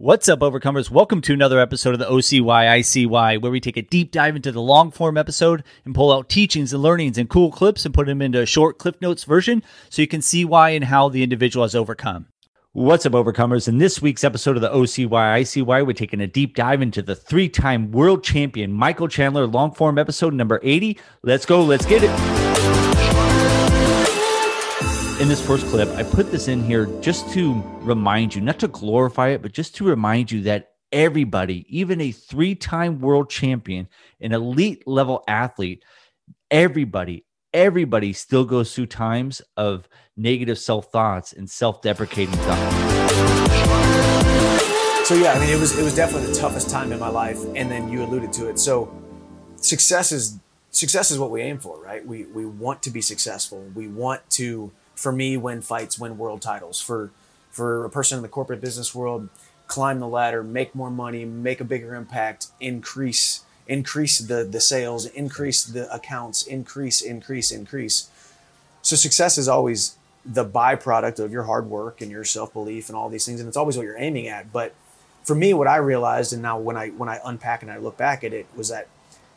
What's up, overcomers? Welcome to another episode of the OCYICY, where we take a deep dive into the long form episode and pull out teachings and learnings and cool clips and put them into a short Cliff Notes version so you can see why and how the individual has overcome. What's up, overcomers? In this week's episode of the OCYICY, we're taking a deep dive into the three time world champion Michael Chandler long form episode number 80. Let's go, let's get it in this first clip, I put this in here just to remind you, not to glorify it, but just to remind you that everybody, even a three time world champion, an elite level athlete, everybody, everybody still goes through times of negative self thoughts and self deprecating thoughts. So yeah, I mean, it was it was definitely the toughest time in my life, and then you alluded to it. So success is success is what we aim for, right? We we want to be successful. We want to for me win fights, win world titles. For for a person in the corporate business world, climb the ladder, make more money, make a bigger impact, increase increase the the sales, increase the accounts, increase increase increase. So success is always the byproduct of your hard work and your self-belief and all these things and it's always what you're aiming at, but for me what I realized and now when I when I unpack and I look back at it was that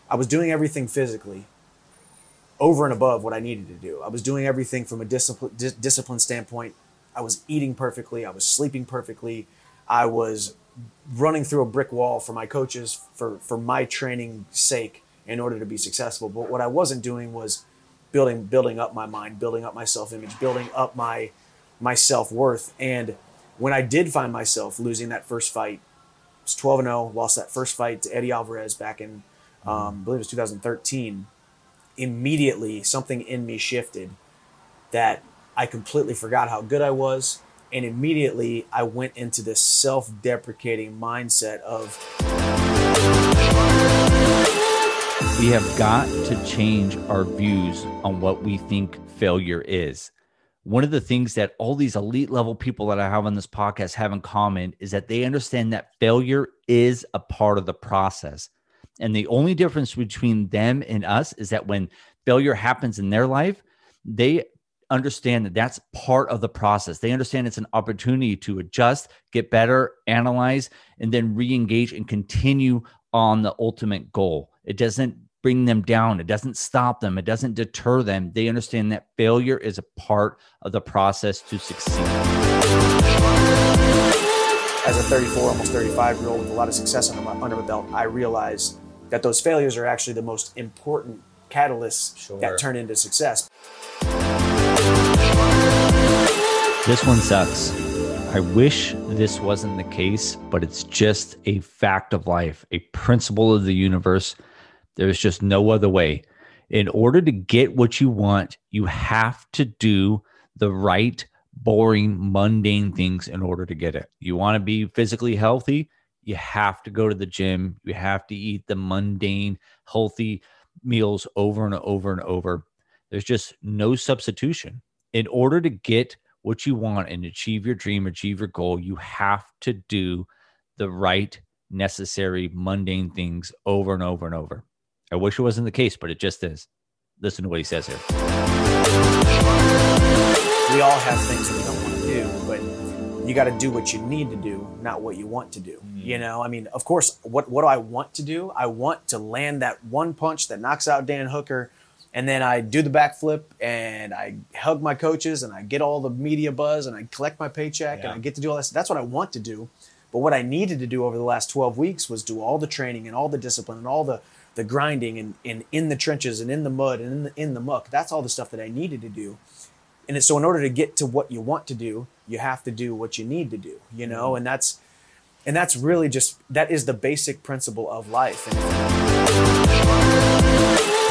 I was doing everything physically over and above what I needed to do. I was doing everything from a discipline di- discipline standpoint. I was eating perfectly. I was sleeping perfectly. I was running through a brick wall for my coaches for for my training sake in order to be successful. But what I wasn't doing was building building up my mind, building up my self image, building up my my self worth. And when I did find myself losing that first fight, I was 12 and 0, lost that first fight to Eddie Alvarez back in um, I believe it was 2013 immediately something in me shifted that I completely forgot how good I was. And immediately I went into this self deprecating mindset of. We have got to change our views on what we think failure is. One of the things that all these elite level people that I have on this podcast have in common is that they understand that failure is a part of the process. And the only difference between them and us is that when failure happens in their life, they understand that that's part of the process. They understand it's an opportunity to adjust, get better, analyze, and then re engage and continue on the ultimate goal. It doesn't bring them down, it doesn't stop them, it doesn't deter them. They understand that failure is a part of the process to succeed. As a 34, almost 35 year old with a lot of success under my, under my belt, I realized that those failures are actually the most important catalysts sure. that turn into success. This one sucks. I wish this wasn't the case, but it's just a fact of life, a principle of the universe. There's just no other way. In order to get what you want, you have to do the right, boring, mundane things in order to get it. You want to be physically healthy, you have to go to the gym. You have to eat the mundane, healthy meals over and over and over. There's just no substitution. In order to get what you want and achieve your dream, achieve your goal, you have to do the right, necessary, mundane things over and over and over. I wish it wasn't the case, but it just is. Listen to what he says here. We all have things that we don't want to do, but you got to do what you need to do, not what you want to do. Mm-hmm. You know, I mean, of course, what what do I want to do? I want to land that one punch that knocks out Dan Hooker, and then I do the backflip and I hug my coaches and I get all the media buzz and I collect my paycheck yeah. and I get to do all this. That's what I want to do. But what I needed to do over the last 12 weeks was do all the training and all the discipline and all the the grinding and, and in the trenches and in the mud and in the, in the muck. That's all the stuff that I needed to do and so in order to get to what you want to do you have to do what you need to do you know? Mm-hmm. and that's and that's really just that is the basic principle of life.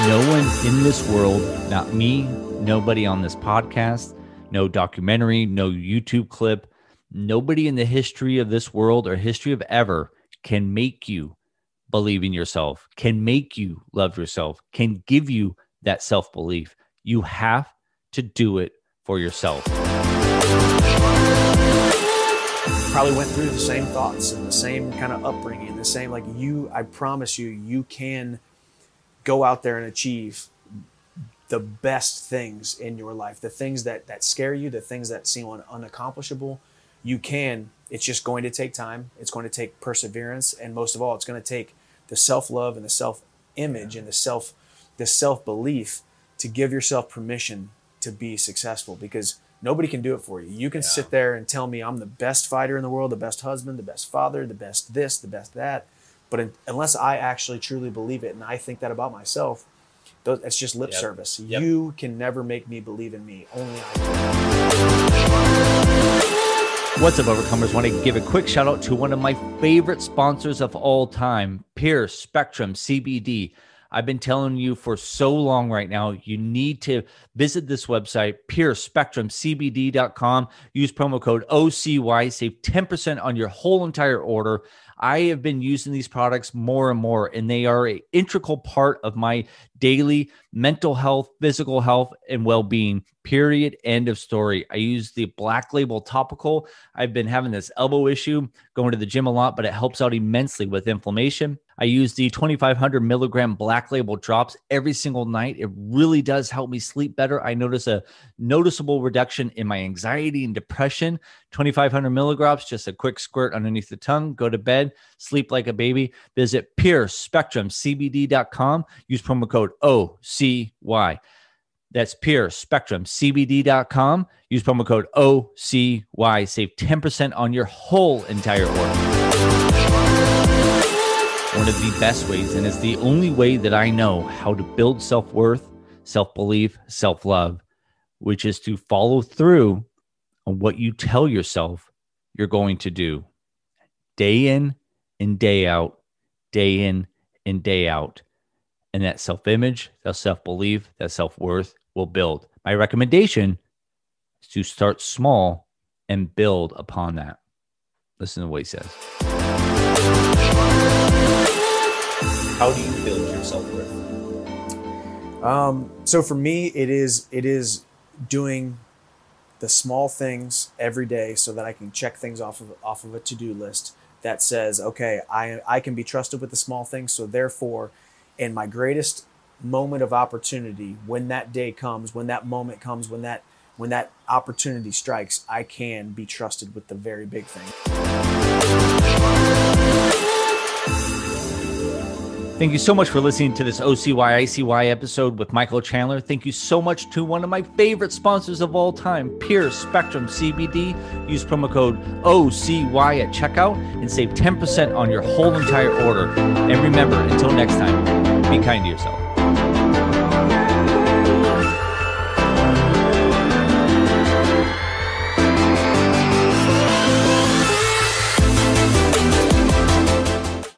No one in this world not me nobody on this podcast no documentary no youtube clip nobody in the history of this world or history of ever can make you believe in yourself can make you love yourself can give you that self-belief. You have to do it for yourself? Probably went through the same thoughts and the same kind of upbringing, the same like you. I promise you, you can go out there and achieve the best things in your life, the things that that scare you, the things that seem un- unaccomplishable. You can It's just going to take time. It's going to take perseverance, and most of all, it's going to take the self love and the self image and the self the self belief to give yourself permission to be successful because nobody can do it for you. You can yeah. sit there and tell me I'm the best fighter in the world, the best husband, the best father, the best this, the best that. But in, unless I actually truly believe it and I think that about myself, it's just lip yep. service. Yep. You can never make me believe in me. Only I can. What's up, Overcomers? Want to give a quick shout out to one of my favorite sponsors of all time, Pure Spectrum CBD. I've been telling you for so long right now, you need to visit this website, purespectrumcbd.com. Use promo code OCY, save 10% on your whole entire order. I have been using these products more and more, and they are an integral part of my daily mental health, physical health, and well being. Period. End of story. I use the black label topical. I've been having this elbow issue going to the gym a lot, but it helps out immensely with inflammation. I use the 2500 milligram black label drops every single night. It really does help me sleep better. I notice a noticeable reduction in my anxiety and depression. 2500 milligrams, just a quick squirt underneath the tongue. Go to bed, sleep like a baby. Visit purespectrumcbd.com. Use promo code OCY. That's purespectrumcbd.com. Use promo code OCY. Save 10% on your whole entire order one of the best ways, and it's the only way that I know how to build self worth, self belief, self love, which is to follow through on what you tell yourself you're going to do day in and day out, day in and day out. And that self image, that self belief, that self worth will build. My recommendation is to start small and build upon that. Listen to what he says. How do you build your self worth? Um, so for me, it is it is doing the small things every day so that I can check things off of off of a to do list that says, okay, I I can be trusted with the small things. So therefore, in my greatest moment of opportunity, when that day comes, when that moment comes, when that when that opportunity strikes, I can be trusted with the very big thing. Thank you so much for listening to this OCY ICY episode with Michael Chandler. Thank you so much to one of my favorite sponsors of all time, Pure Spectrum CBD. Use promo code OCY at checkout and save 10% on your whole entire order. And remember, until next time, be kind to yourself.